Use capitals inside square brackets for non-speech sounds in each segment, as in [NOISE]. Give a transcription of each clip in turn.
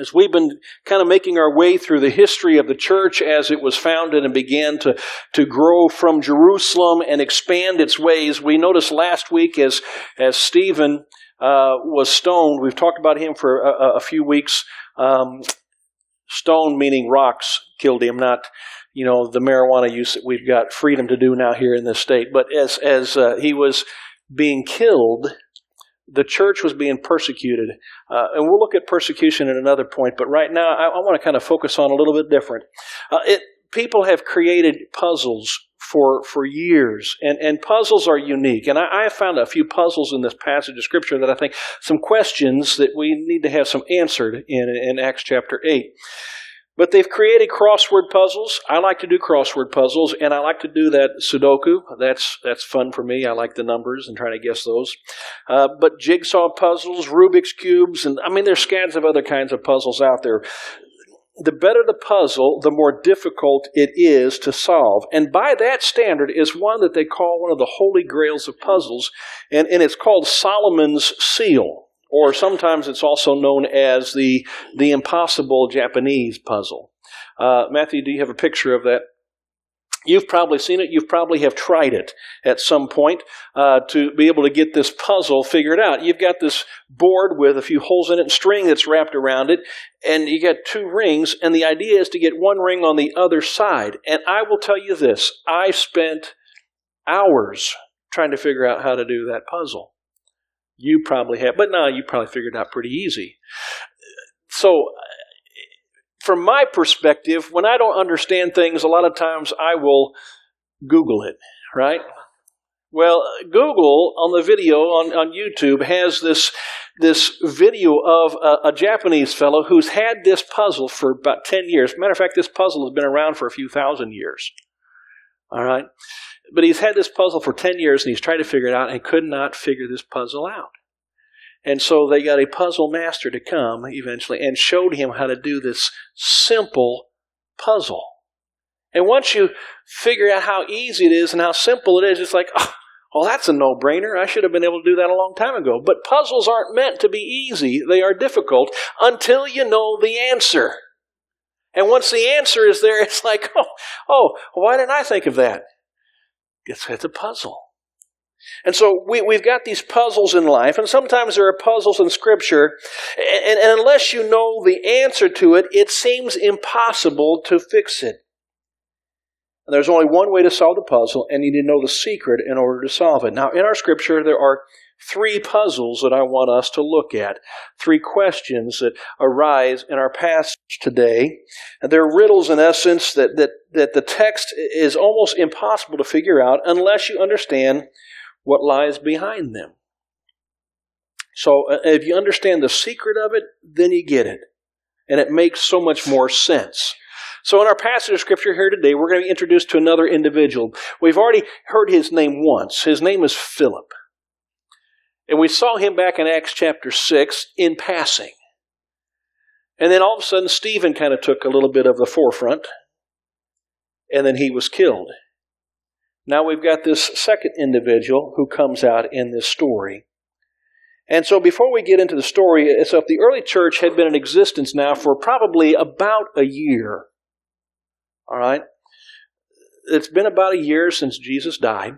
as we've been kind of making our way through the history of the church as it was founded and began to, to grow from Jerusalem and expand its ways, we noticed last week as, as Stephen uh, was stoned, we've talked about him for a, a few weeks. Um, stone meaning rocks killed him, not you know the marijuana use that we've got freedom to do now here in this state. But as as uh, he was being killed, the church was being persecuted. Uh, and we'll look at persecution at another point, but right now I, I want to kind of focus on a little bit different. Uh, it, people have created puzzles for, for years, and, and puzzles are unique. And I, I have found a few puzzles in this passage of Scripture that I think some questions that we need to have some answered in, in Acts chapter 8. But they've created crossword puzzles. I like to do crossword puzzles, and I like to do that Sudoku. That's that's fun for me. I like the numbers and trying to guess those. Uh, but jigsaw puzzles, Rubik's cubes, and I mean there's scads of other kinds of puzzles out there. The better the puzzle, the more difficult it is to solve. And by that standard is one that they call one of the holy grails of puzzles, and, and it's called Solomon's Seal or sometimes it's also known as the, the impossible Japanese puzzle. Uh, Matthew, do you have a picture of that? You've probably seen it. You've probably have tried it at some point uh, to be able to get this puzzle figured out. You've got this board with a few holes in it and string that's wrapped around it, and you got two rings, and the idea is to get one ring on the other side. And I will tell you this I spent hours trying to figure out how to do that puzzle. You probably have, but now you probably figured out pretty easy. So, from my perspective, when I don't understand things, a lot of times I will Google it, right? Well, Google on the video on, on YouTube has this, this video of a, a, Japanese fellow who's had this puzzle for about 10 years. Matter of fact, this puzzle has been around for a few thousand years. All right? But he's had this puzzle for 10 years and he's tried to figure it out and could not figure this puzzle out. And so they got a puzzle master to come eventually and showed him how to do this simple puzzle. And once you figure out how easy it is and how simple it is, it's like, oh, well, that's a no brainer. I should have been able to do that a long time ago. But puzzles aren't meant to be easy, they are difficult until you know the answer. And once the answer is there, [LAUGHS] it's like, oh, oh, why didn't I think of that? It's, it's a puzzle. And so we, we've got these puzzles in life, and sometimes there are puzzles in Scripture, and, and unless you know the answer to it, it seems impossible to fix it. And there's only one way to solve the puzzle, and you need to know the secret in order to solve it. Now, in our Scripture, there are three puzzles that I want us to look at, three questions that arise in our passage today. And they're riddles, in essence, that, that, that the text is almost impossible to figure out unless you understand what lies behind them. So uh, if you understand the secret of it, then you get it. And it makes so much more sense. So in our passage of scripture here today, we're going to be introduced to another individual. We've already heard his name once. His name is Philip. And we saw him back in Acts chapter 6 in passing. And then all of a sudden, Stephen kind of took a little bit of the forefront, and then he was killed. Now we've got this second individual who comes out in this story. And so before we get into the story, if the early church had been in existence now for probably about a year, all right, it's been about a year since Jesus died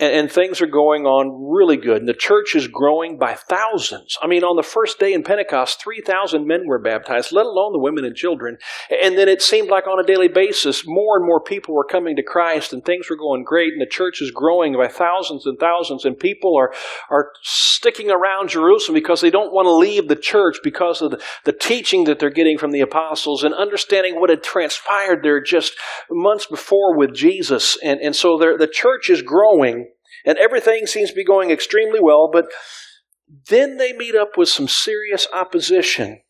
and, and, things are going on really good. And the church is growing by thousands. I mean, on the first day in Pentecost, 3,000 men were baptized, let alone the women and children. And then it seemed like on a daily basis, more and more people were coming to Christ and things were going great. And the church is growing by thousands and thousands. And people are, are sticking around Jerusalem because they don't want to leave the church because of the, the teaching that they're getting from the apostles and understanding what had transpired there just months before with Jesus. And, and so the church is growing and everything seems to be going extremely well, but then they meet up with some serious opposition.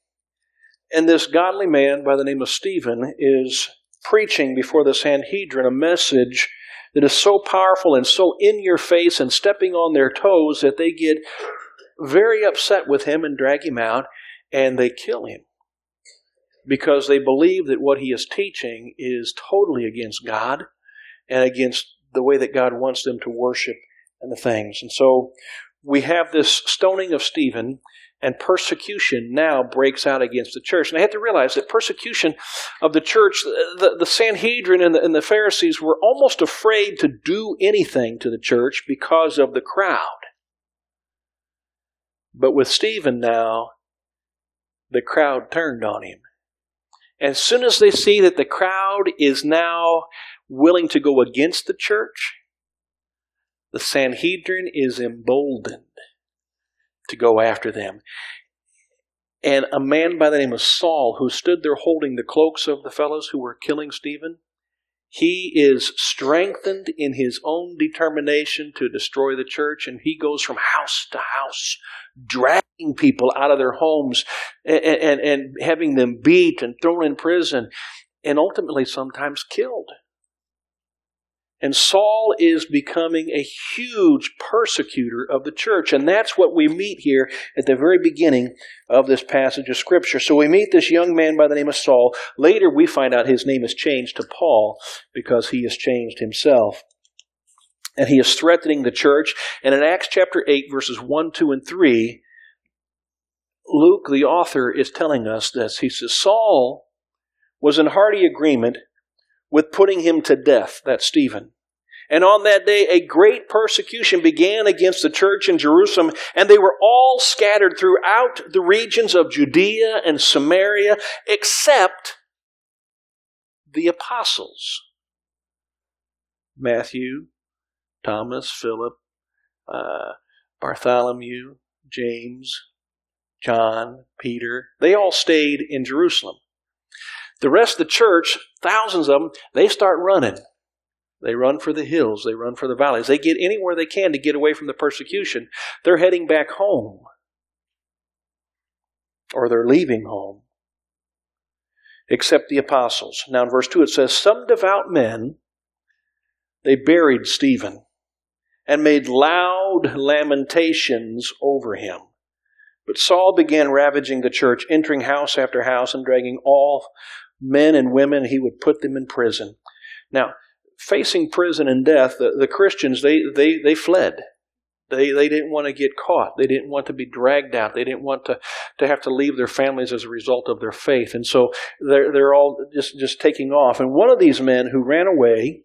And this godly man by the name of Stephen is preaching before the Sanhedrin a message that is so powerful and so in your face and stepping on their toes that they get very upset with him and drag him out and they kill him because they believe that what he is teaching is totally against God and against the way that God wants them to worship and the things. And so we have this stoning of Stephen, and persecution now breaks out against the church. And I have to realize that persecution of the church, the, the Sanhedrin and the, and the Pharisees were almost afraid to do anything to the church because of the crowd. But with Stephen now, the crowd turned on him. As soon as they see that the crowd is now willing to go against the church, the Sanhedrin is emboldened to go after them. And a man by the name of Saul, who stood there holding the cloaks of the fellows who were killing Stephen, he is strengthened in his own determination to destroy the church, and he goes from house to house, dragging people out of their homes and, and, and having them beat and thrown in prison, and ultimately sometimes killed. And Saul is becoming a huge persecutor of the church. And that's what we meet here at the very beginning of this passage of Scripture. So we meet this young man by the name of Saul. Later we find out his name is changed to Paul because he has changed himself. And he is threatening the church. And in Acts chapter 8, verses 1, 2, and 3, Luke, the author, is telling us this. He says, Saul was in hearty agreement with putting him to death, that's Stephen. And on that day, a great persecution began against the church in Jerusalem, and they were all scattered throughout the regions of Judea and Samaria, except the apostles Matthew, Thomas, Philip, uh, Bartholomew, James, John, Peter. They all stayed in Jerusalem. The rest of the church, thousands of them, they start running. They run for the hills, they run for the valleys. They get anywhere they can to get away from the persecution. They're heading back home. Or they're leaving home. Except the apostles. Now in verse 2 it says, Some devout men, they buried Stephen and made loud lamentations over him. But Saul began ravaging the church, entering house after house and dragging all men and women, he would put them in prison. Now, facing prison and death, the, the Christians, they, they, they fled. They, they didn't want to get caught. They didn't want to be dragged out. They didn't want to, to have to leave their families as a result of their faith. And so they're, they're all just, just taking off. And one of these men who ran away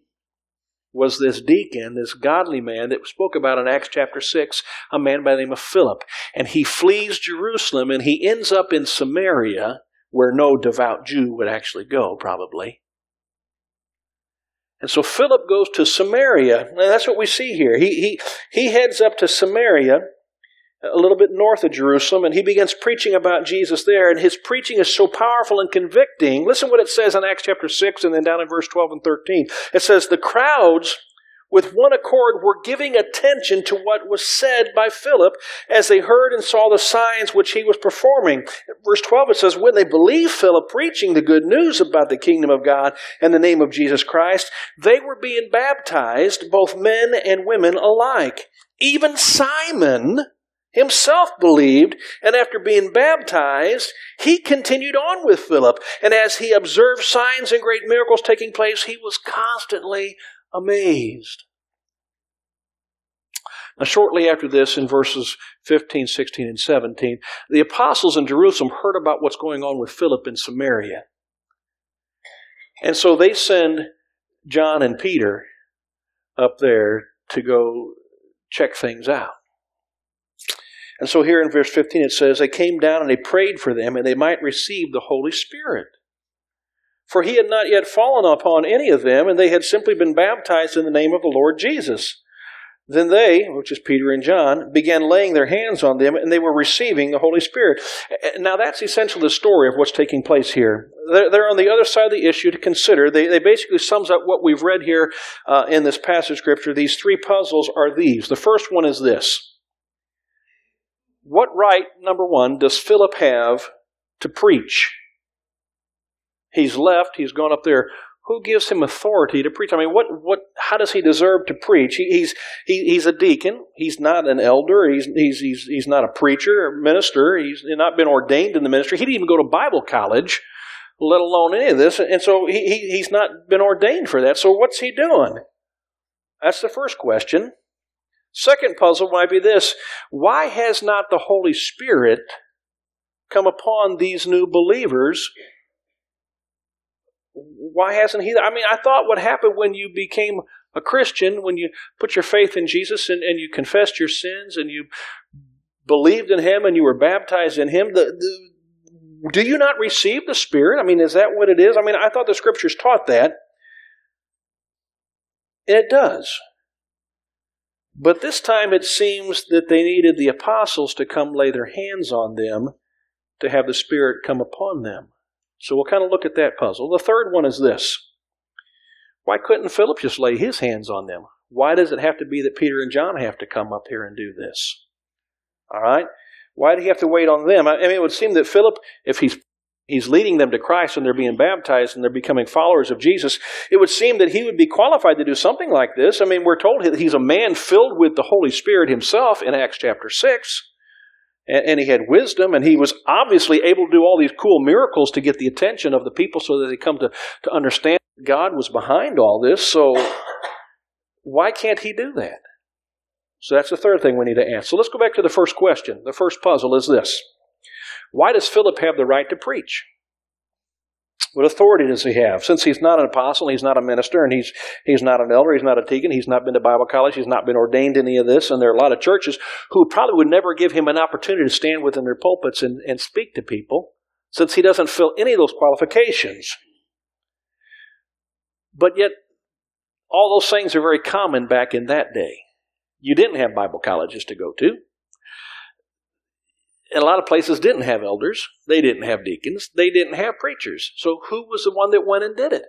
was this deacon, this godly man that spoke about in Acts chapter 6, a man by the name of Philip. And he flees Jerusalem and he ends up in Samaria where no devout Jew would actually go, probably. And so Philip goes to Samaria, and that's what we see here. He, he, he heads up to Samaria, a little bit north of Jerusalem, and he begins preaching about Jesus there. And his preaching is so powerful and convicting. Listen what it says in Acts chapter 6 and then down in verse 12 and 13. It says, The crowds with one accord were giving attention to what was said by Philip as they heard and saw the signs which he was performing. Verse 12 it says, When they believed Philip preaching the good news about the kingdom of God and the name of Jesus Christ, they were being baptized, both men and women alike. Even Simon, himself believed, and after being baptized, he continued on with Philip. And as he observed signs and great miracles taking place, he was constantly amazed. Now, shortly after this, in verses 15, 16, and 17, the apostles in Jerusalem heard about what's going on with Philip in Samaria. And so they send John and Peter up there to go check things out. And so here in verse 15 it says, They came down and they prayed for them and they might receive the Holy Spirit. For he had not yet fallen upon any of them, and they had simply been baptized in the name of the Lord Jesus. Then they, which is Peter and John, began laying their hands on them, and they were receiving the Holy Spirit. Now, that's essentially the story of what's taking place here. They're, on the other side of the issue to consider. They, they basically sums up what we've read here uh, in this passage scripture. These three puzzles are these. The first one is this. What right, number one, does Philip have to preach? He's left. He's gone up there. Who gives him authority to preach? I mean, what, what, how does he deserve to preach? He, he's, he, he's a deacon. He's not an elder. He's, he's, he's, he's not a preacher or minister. He's not been ordained in the ministry. He didn't even go to Bible college, let alone any of this. And so he, he, he's not been ordained for that. So what's he doing? That's the first question. Second puzzle might be this Why has not the Holy Spirit come upon these new believers. Why hasn't he? I mean, I thought what happened when you became a Christian, when you put your faith in Jesus and, and you confessed your sins and you believed in him and you were baptized in him, the, the, do you not receive the Spirit? I mean, is that what it is? I mean, I thought the scriptures taught that. And it does. But this time it seems that they needed the apostles to come lay their hands on them to have the Spirit come upon them. So we'll kind of look at that puzzle. The third one is this Why couldn't Philip just lay his hands on them? Why does it have to be that Peter and John have to come up here and do this? All right? Why do he have to wait on them? I mean, it would seem that Philip, if he's he's leading them to Christ and they're being baptized and they're becoming followers of Jesus, it would seem that he would be qualified to do something like this. I mean, we're told that he's a man filled with the Holy Spirit himself in Acts chapter 6. And, he had wisdom, and he was obviously able to do all these cool miracles to get the attention of the people so that they come to, to understand God was behind all this. So, why can't he do that? So, that's the third thing we need to ask. So, let's go back to the first question. The first puzzle is this why does Philip have the right to preach? What authority does he have? Since he's not an apostle, he's not a minister, and he's, he's not an elder, he's not a deacon, he's not been to Bible college, he's not been ordained any of this, and there are a lot of churches who probably would never give him an opportunity to stand within their pulpits and, and speak to people, since he doesn't fill any of those qualifications. But yet, all those things are very common back in that day. You didn't have Bible colleges to go to. A lot of places didn't have elders. They didn't have deacons. They didn't have preachers. So who was the one that went and did it?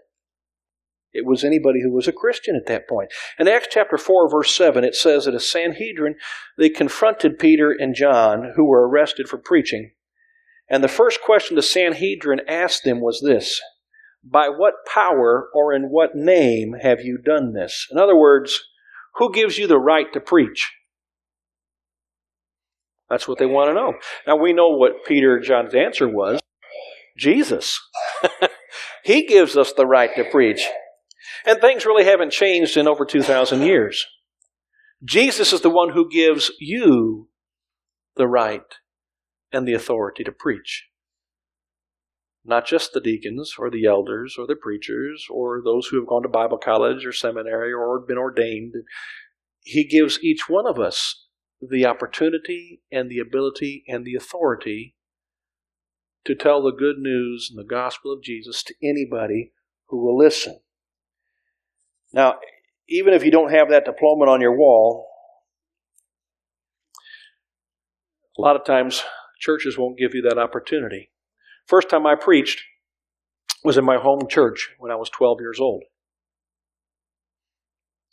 It was anybody who was a Christian at that point. In Acts chapter 4, verse 7, it says that a Sanhedrin, they confronted Peter and John, who were arrested for preaching. And the first question the Sanhedrin asked them was this By what power or in what name have you done this? In other words, who gives you the right to preach? That's what they want to know. Now we know what Peter John's answer was Jesus. [LAUGHS] he gives us the right to preach. And things really haven't changed in over 2,000 years. Jesus is the one who gives you the right and the authority to preach. Not just the deacons or the elders or the preachers or those who have gone to Bible college or seminary or been ordained. He gives each one of us the opportunity and the ability and the authority to tell the good news and the gospel of Jesus to anybody who will listen. Now, even if you don't have that diploma on your wall, a lot of times churches won't give you that opportunity. First time I preached was in my home church when I was 12 years old.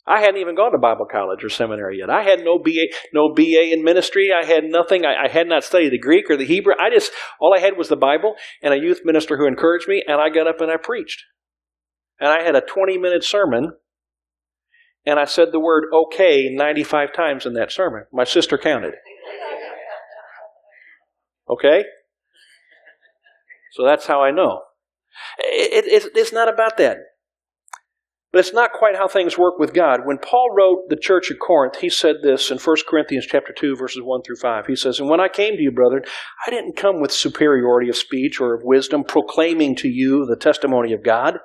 I hadn't even gone to Bible college or seminary yet. I had no BA, no BA in ministry. I had nothing. I, I, had not studied the Greek or the Hebrew. I just, all I had was the Bible and a youth minister who encouraged me, and I got up and I preached. And I had a 20 minute sermon, and I said the word okay 95 times in that sermon. My sister counted. Okay? So that's how I know. It, it, it's not about that. But it's not quite how things work with God. When Paul wrote the church at Corinth, he said this in 1 Corinthians chapter 2, verses 1 through 5. He says, And when I came to you, brethren, I didn't come with superiority of speech or of wisdom, proclaiming to you the testimony of God.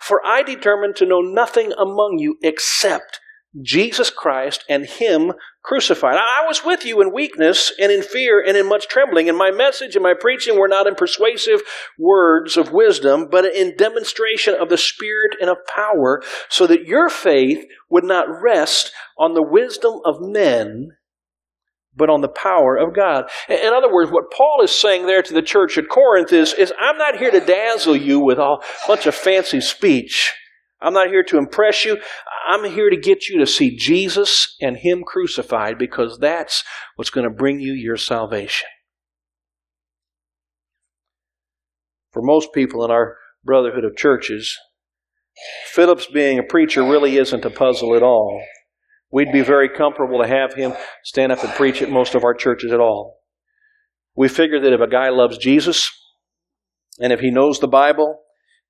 For I determined to know nothing among you except Jesus Christ and Him crucified. I was with you in weakness and in fear and in much trembling, and my message and my preaching were not in persuasive words of wisdom, but in demonstration of the Spirit and of power, so that your faith would not rest on the wisdom of men, but on the power of God. In other words, what Paul is saying there to the church at Corinth is, is I'm not here to dazzle you with a bunch of fancy speech. I'm not here to impress you. I'm here to get you to see Jesus and Him crucified because that's what's going to bring you your salvation. For most people in our brotherhood of churches, Philip's being a preacher really isn't a puzzle at all. We'd be very comfortable to have him stand up and preach at most of our churches at all. We figure that if a guy loves Jesus, and if he knows the Bible,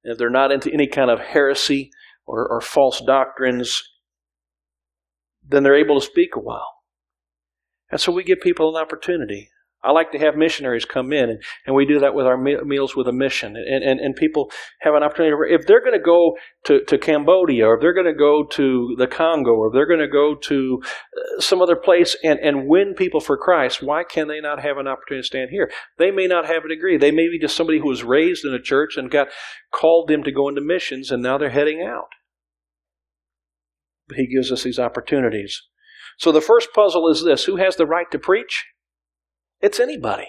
and if they're not into any kind of heresy, or, or false doctrines, then they're able to speak a while. And so we give people an opportunity. I like to have missionaries come in, and, and we do that with our meals with a mission. And, and, and people have an opportunity. If they're going to go to, to Cambodia, or if they're going to go to the Congo, or if they're going to go to uh, some other place and, and win people for Christ, why can they not have an opportunity to stand here? They may not have a degree. They may be just somebody who was raised in a church and got called them to go into missions, and now they're heading out. But He gives us these opportunities. So the first puzzle is this who has the right to preach? It's anybody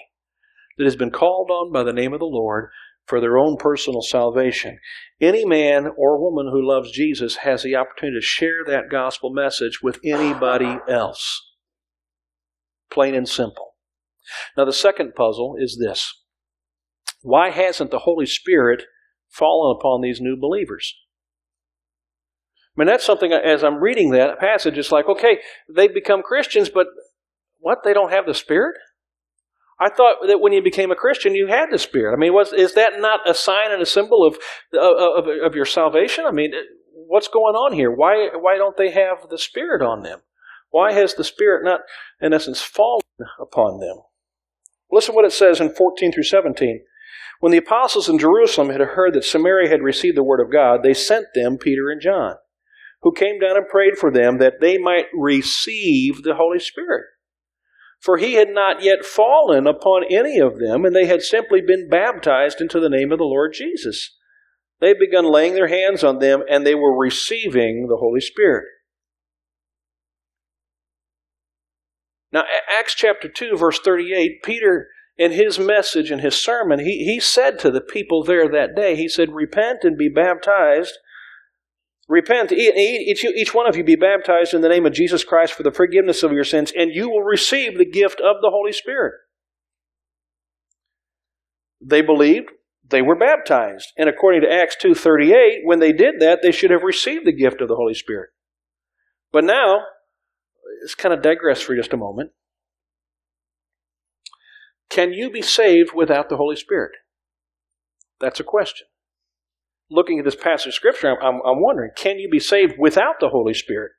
that has been called on by the name of the Lord for their own personal salvation. Any man or woman who loves Jesus has the opportunity to share that gospel message with anybody else. Plain and simple. Now, the second puzzle is this why hasn't the Holy Spirit fallen upon these new believers? I mean, that's something, as I'm reading that passage, it's like, okay, they've become Christians, but what? They don't have the Spirit? I thought that when you became a Christian, you had the Spirit. I mean, was, is that not a sign and a symbol of, of, of your salvation? I mean, what's going on here? Why, why don't they have the Spirit on them? Why has the Spirit not, in essence, fallen upon them? Listen what it says in 14 through 17. When the apostles in Jerusalem had heard that Samaria had received the word of God, they sent them Peter and John, who came down and prayed for them that they might receive the Holy Spirit for he had not yet fallen upon any of them, and they had simply been baptized into the name of the Lord Jesus. They had begun laying their hands on them, and they were receiving the Holy Spirit. Now, Acts chapter 2, verse 38, Peter, in his message and his sermon, he, he said to the people there that day, he said, Repent and be baptized Repent, each, one of you be baptized in the name of Jesus Christ for the forgiveness of your sins, and you will receive the gift of the Holy Spirit. They believed, they were baptized. And according to Acts 2.38, when they did that, they should have received the gift of the Holy Spirit. But now, let's kind of digress for just a moment. Can you be saved without the Holy Spirit? That's a question looking at this passage of Scripture, I'm, I'm wondering, can you be saved without the Holy Spirit?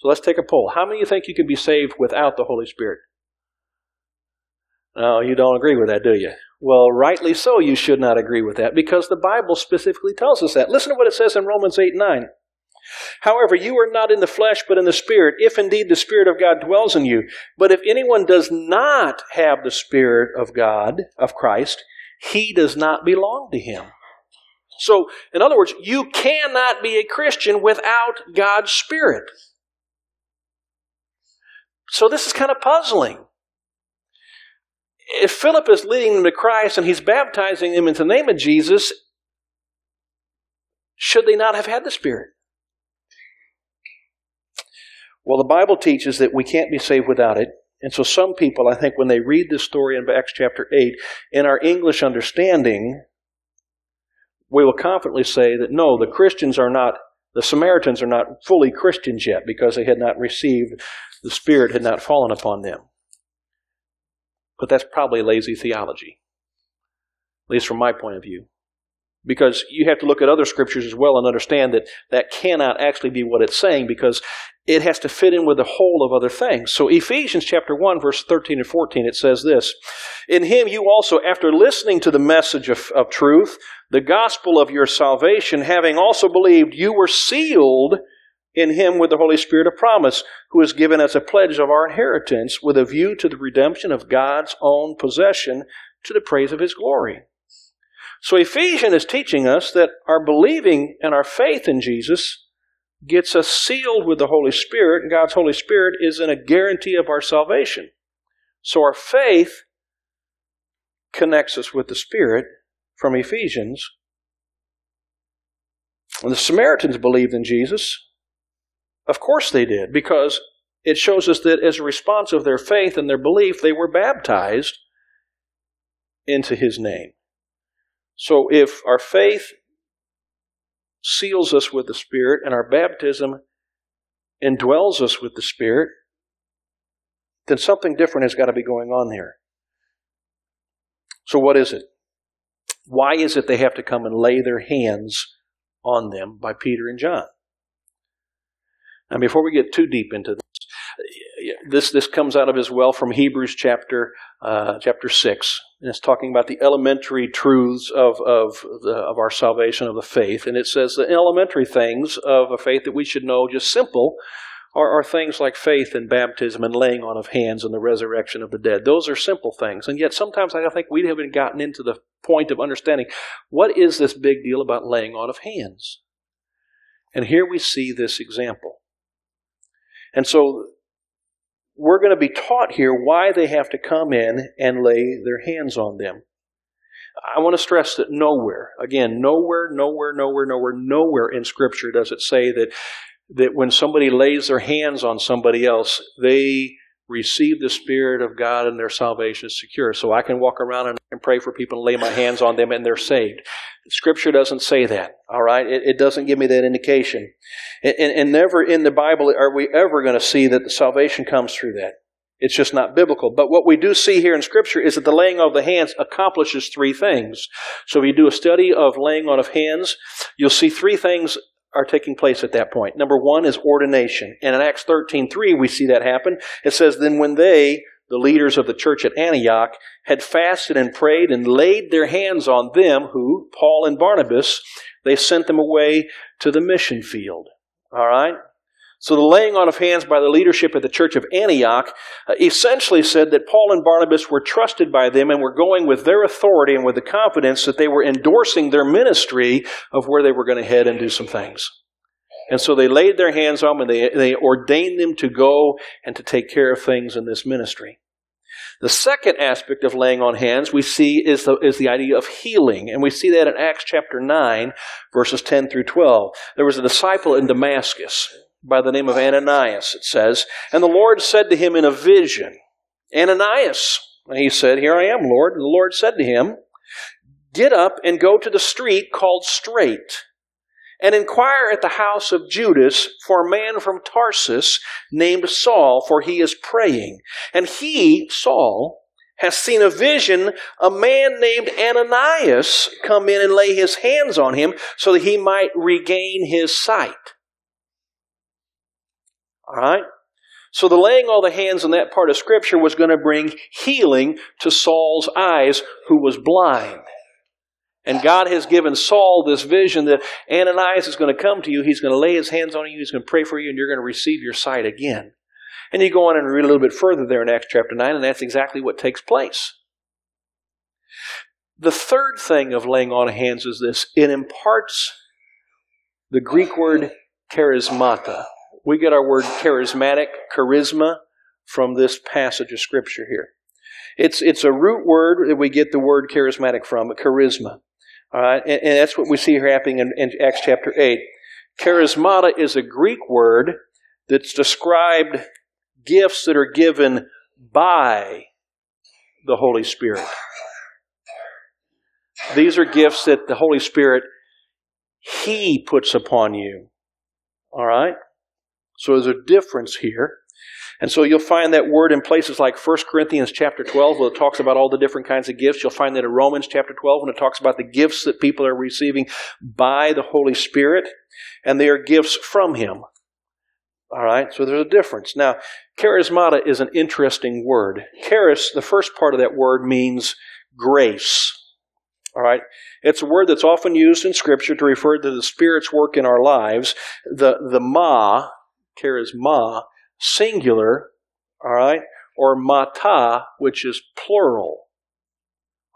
So let's take a poll. How many of you think you can be saved without the Holy Spirit? No, you don't agree with that, do you? Well, rightly so, you should not agree with that because the Bible specifically tells us that. Listen to what it says in Romans 8 9. However, you are not in the flesh, but in the Spirit, if indeed the Spirit of God dwells in you. But if anyone does not have the Spirit of God, of Christ, he does not belong to him. So, in other words, you cannot be a Christian without God's Spirit. So, this is kind of puzzling. If Philip is leading them to Christ and he's baptizing them in the name of Jesus, should they not have had the Spirit? Well, the Bible teaches that we can't be saved without it. And so some people, I think, when they read this story in Acts chapter 8, in our English understanding, we will confidently say that no, the Christians are not, the Samaritans are not fully Christians yet because they had not received, the Spirit had not fallen upon them. But that's probably lazy theology, at least from my point of view. Because you have to look at other scriptures as well and understand that that cannot actually be what it's saying because it has to fit in with the whole of other things. So Ephesians chapter 1 verse 13 and 14 it says this, In him you also after listening to the message of, of truth, the gospel of your salvation, having also believed, you were sealed in him with the Holy Spirit of promise, who is given as a pledge of our inheritance with a view to the redemption of God's own possession to the praise of his glory. So Ephesians is teaching us that our believing and our faith in Jesus gets us sealed with the Holy Spirit, and God's Holy Spirit is in a guarantee of our salvation. So our faith connects us with the Spirit from Ephesians. When the Samaritans believed in Jesus, of course they did, because it shows us that as a response of their faith and their belief, they were baptized into his name. So if our faith seals us with the Spirit and our baptism indwells us with the Spirit, then something different has got to be going on here. So, what is it? Why is it they have to come and lay their hands on them by Peter and John? Now, before we get too deep into this, this, this comes out of as well from Hebrews chapter uh, chapter 6. And it's talking about the elementary truths of, of, the, of our salvation, of the faith. And it says the elementary things of a faith that we should know, just simple, are, are things like faith and baptism and laying on of hands and the resurrection of the dead. Those are simple things. And yet sometimes I think we haven't gotten into the point of understanding what is this big deal about laying on of hands? And here we see this example. And so we're going to be taught here why they have to come in and lay their hands on them. I want to stress that nowhere, again, nowhere, nowhere, nowhere, nowhere, nowhere in Scripture does it say that that when somebody lays their hands on somebody else, they receive the Spirit of God and their salvation is secure. So I can walk around and, pray for people and lay my hands on them and they're saved. Scripture doesn't say that, all right? It, it doesn't give me that indication. And, and, and never in the Bible are we ever going to see that the salvation comes through that. It's just not biblical. But what we do see here in Scripture is that the laying of the hands accomplishes three things. So if you do a study of laying on of hands, you'll see three things are taking place at that point. Number one is ordination. And in Acts 13.3, we see that happen. It says, Then when they, the leaders of the church at Antioch, had fasted and prayed and laid their hands on them, who, Paul and Barnabas, they sent them away to the mission field. All right? So the laying on of hands by the leadership of the church of Antioch uh, essentially said that Paul and Barnabas were trusted by them and were going with their authority and with the confidence that they were endorsing their ministry of where they were going to head and do some things. And so they laid their hands on them and they, they ordained them to go and to take care of things in this ministry. The second aspect of laying on hands we see is the, is the idea of healing. And we see that in Acts chapter 9, verses 10 through 12. There was a disciple in Damascus by the name of Ananias, it says. And the Lord said to him in a vision, Ananias. And he said, Here I am, Lord. And the Lord said to him, Get up and go to the street called Straight, and inquire at the house of Judas for a man from Tarsus named Saul, for he is praying. And he, Saul, has seen a vision, a man named Ananias come in and lay his hands on him so that he might regain his sight. All right? So the laying all the hands on that part of Scripture was going to bring healing to Saul's eyes, who was blind. And God has given Saul this vision that Ananias is going to come to you. He's going to lay his hands on you. He's going to pray for you, and you're going to receive your sight again. And you go on and read a little bit further there in Acts chapter 9, and that's exactly what takes place. The third thing of laying on hands is this it imparts the Greek word charismata we get our word charismatic, charisma, from this passage of Scripture here. It's, it's a root word that we get the word charismatic from, charisma. All right, and, and that's what we see here happening in, in Acts chapter 8. Charismata is a Greek word that's described gifts that are given by the Holy Spirit. These are gifts that the Holy Spirit, He puts upon you. All right? So there's a difference here. And so you'll find that word in places like 1 Corinthians chapter 12, where it talks about all the different kinds of gifts. You'll find that in Romans chapter 12, when it talks about the gifts that people are receiving by the Holy Spirit, and they are gifts from Him. All right, so there's a difference. Now, charismata is an interesting word. Charis, the first part of that word means grace. All right, it's a word that's often used in Scripture to refer to the Spirit's work in our lives. The the ma charisma, singular, all right, or mata, which is plural.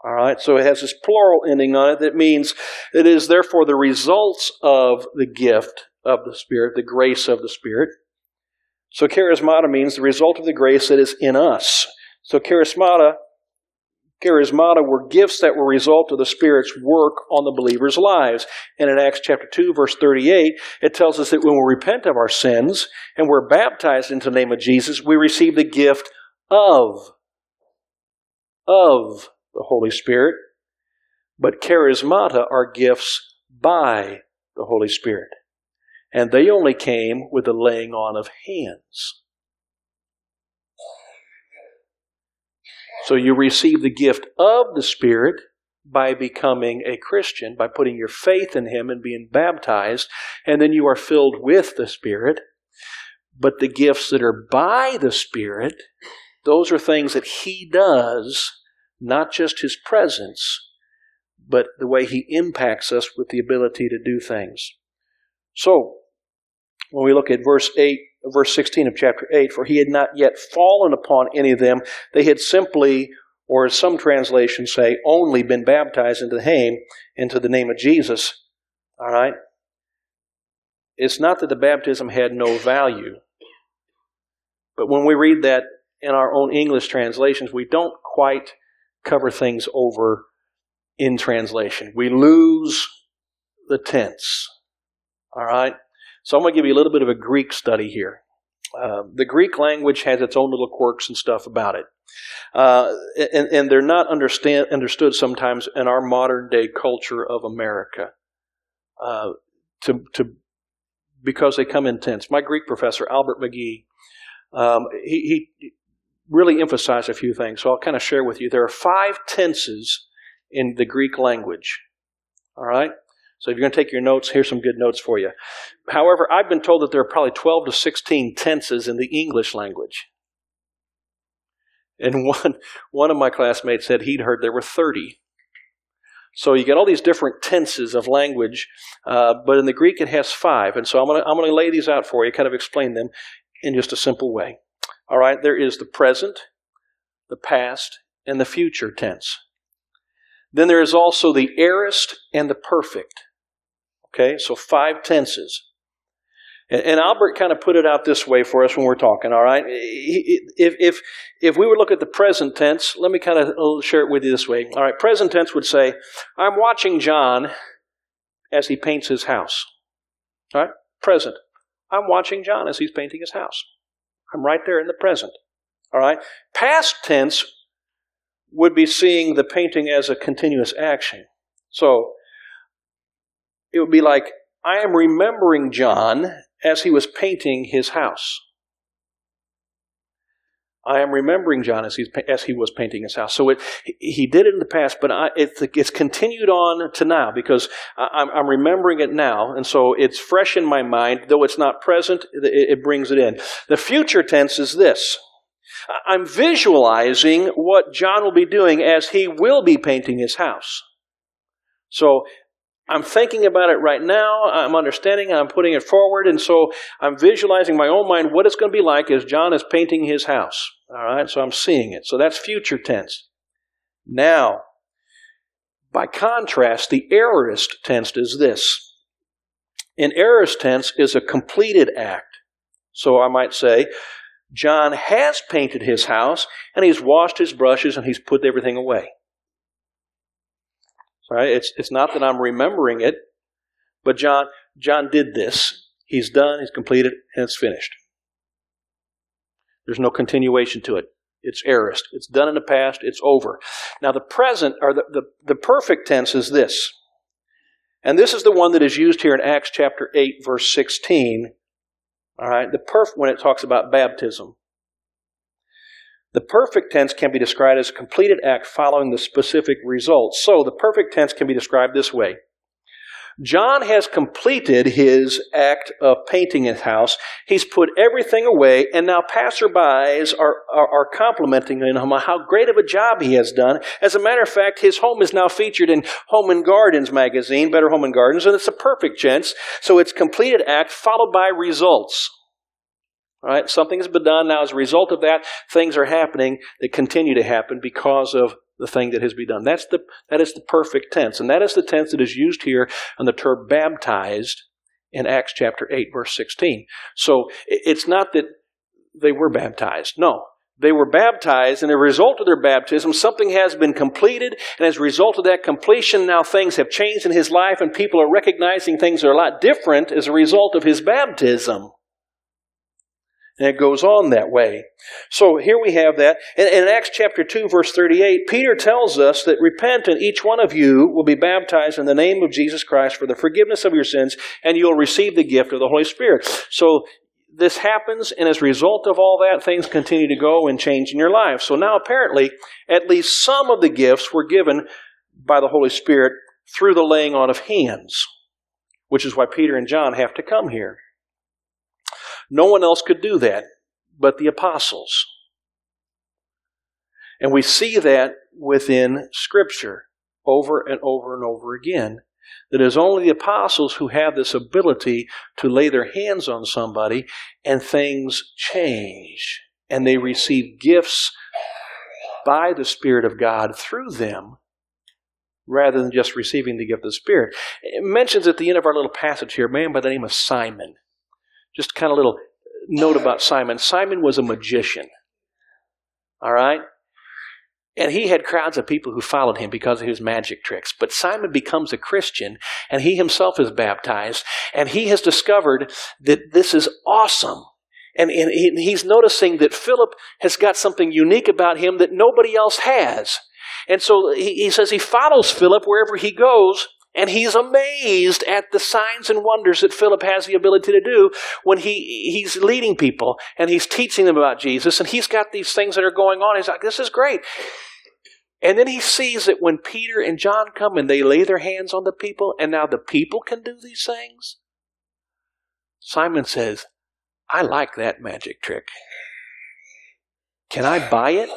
All right, so it has this plural ending on it that means it is therefore the results of the gift of the Spirit, the grace of the Spirit. So charismata means the result of the grace that is in us. So charismata charismata were gifts that were a result of the Spirit's work on the believers' lives. And in Acts chapter 2, verse 38, it tells us that when we repent of our sins and we're baptized into the name of Jesus, we receive the gift of, of the Holy Spirit. But charismata are gifts by the Holy Spirit. And they only came with the laying on of hands. So you receive the gift of the Spirit by becoming a Christian, by putting your faith in Him and being baptized, and then you are filled with the Spirit. But the gifts that are by the Spirit, Those are things that He does, not just His presence, but the way He impacts us with the ability to do things. So, when we look at verse 8, verse 16 of chapter 8, for he had not yet fallen upon any of them. They had simply, or as some translations say, only been baptized into the name, into the name of Jesus. All right? It's not that the baptism had no value. But when we read that in our own English translations, we don't quite cover things over in translation. We lose the tense. All right? So I'm going to give you a little bit of a Greek study here. Uh, the Greek language has its own little quirks and stuff about it. Uh, and, and, they're not understand, understood sometimes in our modern day culture of America. Uh, to, to, because they come in tense. My Greek professor, Albert McGee, um, he, he really emphasized a few things. So I'll kind of share with you. There are five tenses in the Greek language. All right? So if you're going to take your notes, here's some good notes for you. However, I've been told that there are probably 12 to 16 tenses in the English language. And [LAUGHS] one, one of my classmates said he'd heard there were 30. So you get all these different tenses of language, uh, but in the Greek it has five. And so I'm going to I'm going to lay these out for you, kind of explain them in just a simple way. All right, there is the present, the past, and the future tense. Then there is also the aorist and the perfect. Okay, so five tenses. And Albert kind of put it out this way for us when we're talking, all right? If, if, if we would look at the present tense, let me kind of uh, share it with you this way. All right, present tense would say, I'm watching John as he paints his house. All right, present. I'm watching John as he's painting his house. I'm right there in the present. All right, past tense would be seeing the painting as a continuous action. So, it would be like, I am remembering John as he was painting his house. I am remembering John as, he's, as he was painting his house. So it, he did it in the past, but I, it, it's continued on to now because I, am remembering it now. And so it's fresh in my mind. Though it's not present, it, it brings it in. The future tense is this. I'm visualizing what John will be doing as he will be painting his house. So I'm thinking about it right now. I'm understanding. I'm putting it forward. And so I'm visualizing my own mind what it's going to be like as John is painting his house. All right. So I'm seeing it. So that's future tense. Now, by contrast, the aorist tense is this. An aorist tense is a completed act. So I might say, John has painted his house and he's washed his brushes and he's put everything away. Right? It's, it's not that I'm remembering it, but John, John did this. He's done, he's completed, and it's finished. There's no continuation to it. It's aorist. It's done in the past, it's over. Now the present, or the, the, the perfect tense is this. And this is the one that is used here in Acts chapter 8, verse 16. All right, the perf when it talks about baptism. The perfect tense can be described as a completed act following the specific result. So the perfect tense can be described this way. John has completed his act of painting his house. He's put everything away, and now passerbys are, are, are, complimenting him on how great of a job he has done. As a matter of fact, his home is now featured in Home and Gardens magazine, Better Home and Gardens, and it's a perfect tense. So it's completed act followed by results. Right? Something has been done. Now, as a result of that, things are happening that continue to happen because of the thing that has been done. That's the, that is the perfect tense. And that is the tense that is used here on the term baptized in Acts chapter 8, verse 16. So it's not that they were baptized. No. They were baptized, and as a result of their baptism, something has been completed, and as a result of that completion, now things have changed in his life, and people are recognizing things are a lot different as a result of his baptism. And it goes on that way. So here we have that. In, in, Acts chapter 2, verse 38, Peter tells us that repent and each one of you will be baptized in the name of Jesus Christ for the forgiveness of your sins, and you'll receive the gift of the Holy Spirit. So this happens, and as a result of all that, things continue to go and change in your life. So now apparently, at least some of the gifts were given by the Holy Spirit through the laying on of hands, which is why Peter and John have to come here. No one else could do that but the apostles. And we see that within Scripture over and over and over again. That it is only the apostles who have this ability to lay their hands on somebody and things change. And they receive gifts by the Spirit of God through them rather than just receiving the gift of the Spirit. It mentions at the end of our little passage here a man by the name of Simon. Just kind of little note about Simon. Simon was a magician. All right? And he had crowds of people who followed him because of his magic tricks. But Simon becomes a Christian and he himself is baptized and he has discovered that this is awesome. And, and he's noticing that Philip has got something unique about him that nobody else has. And so he, he says he follows Philip wherever he goes and he's amazed at the signs and wonders that Philip has the ability to do when he, he's leading people and he's teaching them about Jesus. And he's got these things that are going on. He's like, this is great. And then he sees that when Peter and John come and they lay their hands on the people, and now the people can do these things, Simon says, I like that magic trick. Can I buy it?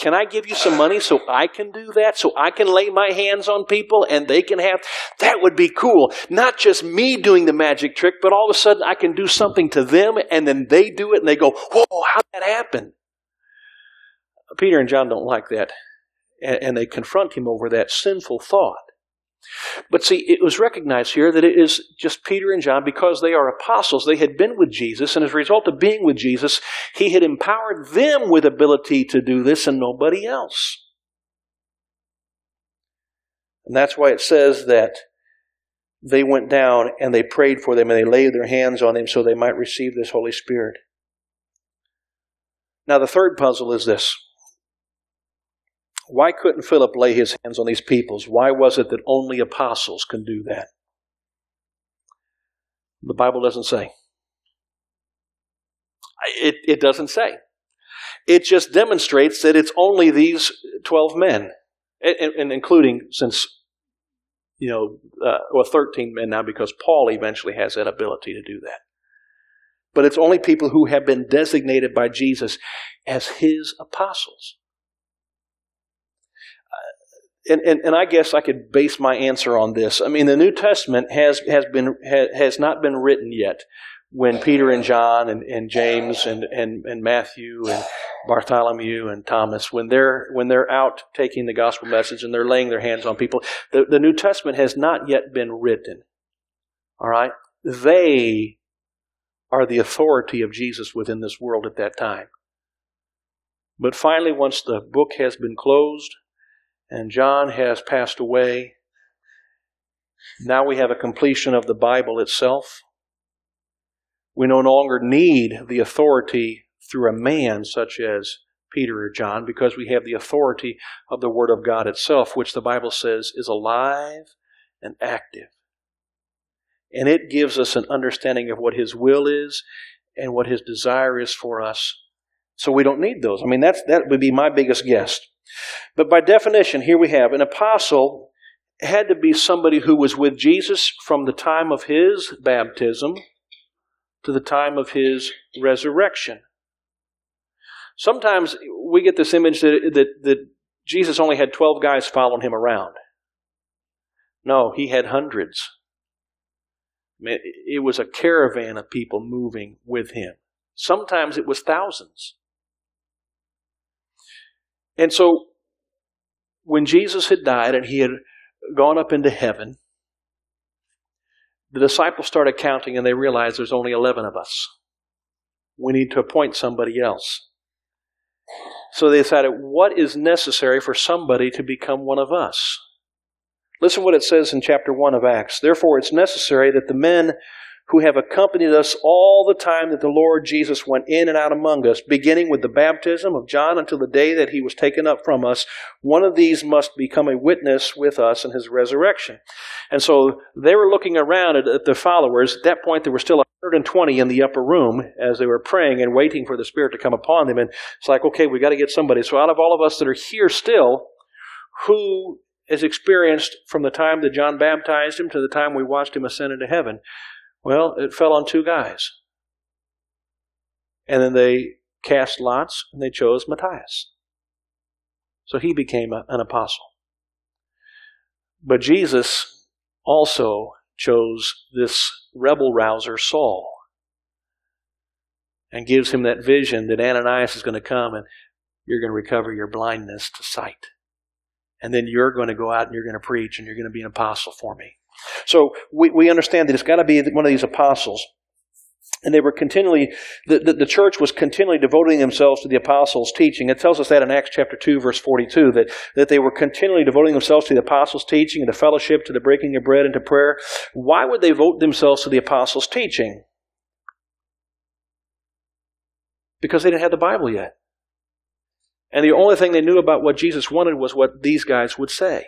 Can I give you some money so I can do that? So I can lay my hands on people and they can have, that would be cool. Not just me doing the magic trick, but all of a sudden I can do something to them and then they do it and they go, whoa, how'd that happen? Peter and John don't like that. And they confront him over that sinful thought. But see, it was recognized here that it is just Peter and John, because they are apostles, they had been with Jesus, and as a result of being with Jesus, he had empowered them with ability to do this and nobody else. And that's why it says that they went down and they prayed for them and they laid their hands on them so they might receive this Holy Spirit. Now, the third puzzle is this why couldn't Philip lay his hands on these peoples? Why was it that only apostles can do that? The Bible doesn't say. It, it doesn't say. It just demonstrates that it's only these 12 men, and, and including, since, you know, uh, well, 13 men now, because Paul eventually has that ability to do that. But it's only people who have been designated by Jesus as his apostles and, and, and I guess I could base my answer on this. I mean, the New Testament has, has, been, has not been written yet when Peter and John and, and James and, and, and Matthew and Bartholomew and Thomas, when they're, when they're out taking the gospel message and they're laying their hands on people, the, the New Testament has not yet been written. All right? They are the authority of Jesus within this world at that time. But finally, once the book has been closed, and John has passed away. Now we have a completion of the Bible itself. We no longer need the authority through a man such as Peter or John because we have the authority of the Word of God itself, which the Bible says is alive and active. And it gives us an understanding of what His will is and what His desire is for us. So we don't need those. I mean, that's, that would be my biggest guess. But by definition, here we have an apostle had to be somebody who was with Jesus from the time of his baptism to the time of his resurrection. Sometimes we get this image that, that, that Jesus only had 12 guys following him around. No, he had hundreds. It was a caravan of people moving with him. Sometimes it was thousands. And so, when Jesus had died and he had gone up into heaven, the disciples started counting and they realized there's only 11 of us. We need to appoint somebody else. So they decided, what is necessary for somebody to become one of us? Listen what it says in chapter 1 of Acts. Therefore, it's necessary that the men who have accompanied us all the time that the Lord Jesus went in and out among us, beginning with the baptism of John until the day that he was taken up from us. One of these must become a witness with us in his resurrection. And so they were looking around at, at the followers. At that point, there were still 120 in the upper room as they were praying and waiting for the Spirit to come upon them. And it's like, okay, we've got to get somebody. So out of all of us that are here still, who is experienced from the time that John baptized him to the time we watched him ascend into heaven? Well, it fell on two guys. And then they cast lots and they chose Matthias. So he became a, an apostle. But Jesus also chose this rebel rouser, Saul, and gives him that vision that Ananias is going to come and you're going to recover your blindness to sight. And then you're going to go out and you're going to preach and you're going to be an apostle for me. So we, we understand that it's got to be one of these apostles. And they were continually, the, the, the, church was continually devoting themselves to the apostles' teaching. It tells us that in Acts chapter 2, verse 42, that, that they were continually devoting themselves to the apostles' teaching and to fellowship, to the breaking of bread, and to prayer. Why would they devote themselves to the apostles' teaching? Because they didn't have the Bible yet. And the only thing they knew about what Jesus wanted was what these guys would say.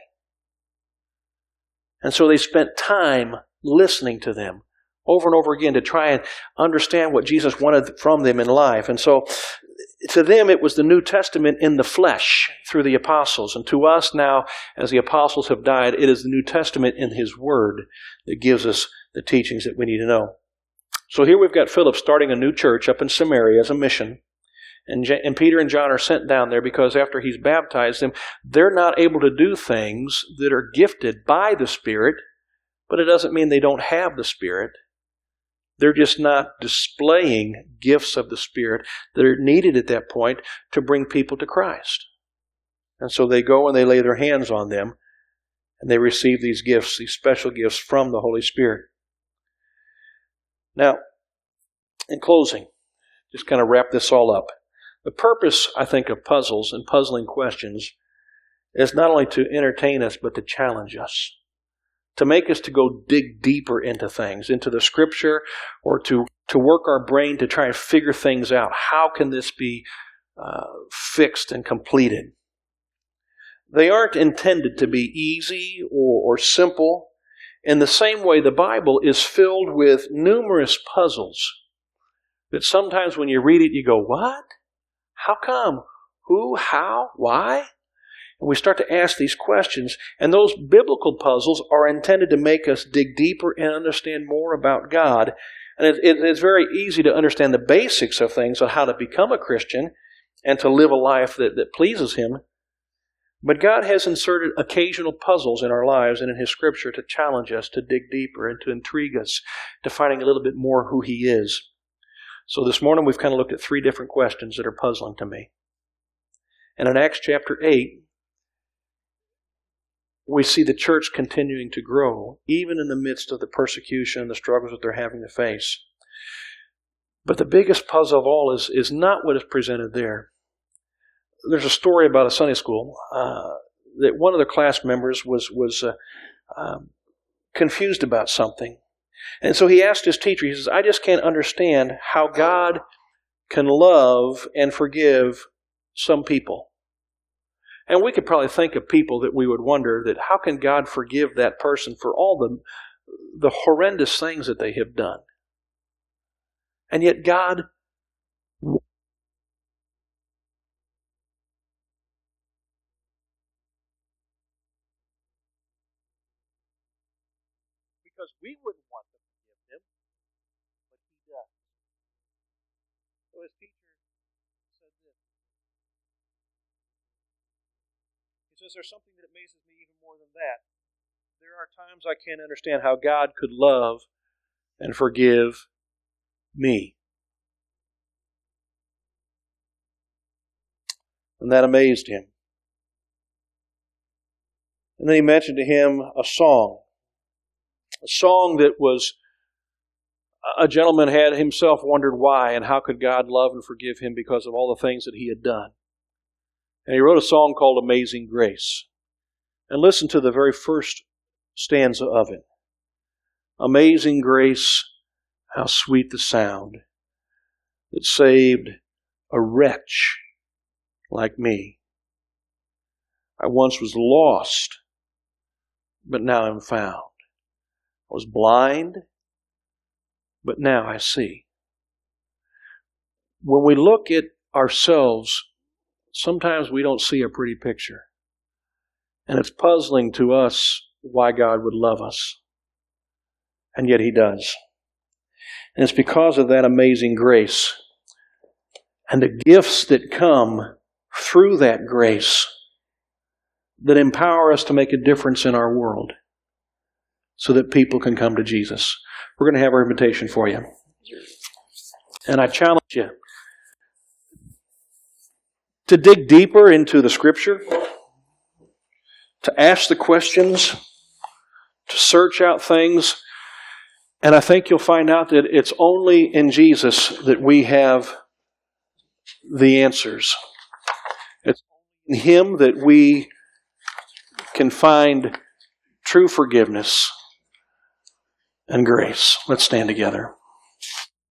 And so they spent time listening to them over and over again to try and understand what Jesus wanted from them in life. And so to them, it was the New Testament in the flesh through the apostles. And to us now, as the apostles have died, it is the New Testament in His Word that gives us the teachings that we need to know. So here we've got Philip starting a new church up in Samaria as a mission. And, J- and Peter and John are sent down there because after he's baptized them, they're not able to do things that are gifted by the Spirit, but it doesn't mean they don't have the Spirit. They're just not displaying gifts of the Spirit that are needed at that point to bring people to Christ. And so they go and they lay their hands on them and they receive these gifts, these special gifts from the Holy Spirit. Now, in closing, just kind of wrap this all up. The purpose, I think, of puzzles and puzzling questions is not only to entertain us, but to challenge us. To make us to go dig deeper into things, into the scripture, or to, to work our brain to try and figure things out. How can this be uh, fixed and completed? They aren't intended to be easy or, or simple. In the same way, the Bible is filled with numerous puzzles that sometimes when you read it, you go, What? How come? Who? How? Why? And we start to ask these questions, and those biblical puzzles are intended to make us dig deeper and understand more about God. And it, it, it's very easy to understand the basics of things on how to become a Christian and to live a life that, that pleases Him. But God has inserted occasional puzzles in our lives and in His Scripture to challenge us, to dig deeper, and to intrigue us, to finding a little bit more who He is. So this morning we've kind of looked at three different questions that are puzzling to me. And in Acts chapter 8, we see the church continuing to grow, even in the midst of the persecution and the struggles that they're having to face. But the biggest puzzle of all is, is not what is presented there. There's a story about a Sunday school uh, that one of the class members was, was uh, um, confused about something. And so he asked his teacher, he says, I just can't understand how God can love and forgive some people. And we could probably think of people that we would wonder that how can God forgive that person for all the, the horrendous things that they have done? And yet God because we wouldn't his teacher said this. He says, There's something that amazes me even more than that. There are times I can't understand how God could love and forgive me. And that amazed him. And then he mentioned to him a song. A song that was a gentleman had himself wondered why and how could God love and forgive him because of all the things that he had done. And he wrote a song called Amazing Grace. And listen to the very first stanza of it. Amazing grace, how sweet the sound that saved a wretch like me. I once was lost, but now I'm found. I was blind, but now I see. When we look at ourselves, sometimes we don't see a pretty picture. And it's puzzling to us why God would love us. And yet He does. And it's because of that amazing grace and the gifts that come through that grace that empower us to make a difference in our world so that people can come to Jesus. We're going to have our invitation for you. And I challenge you to dig deeper into the scripture, to ask the questions, to search out things. And I think you'll find out that it's only in Jesus that we have the answers. It's in Him that we can find true forgiveness and grace. Let's stand together.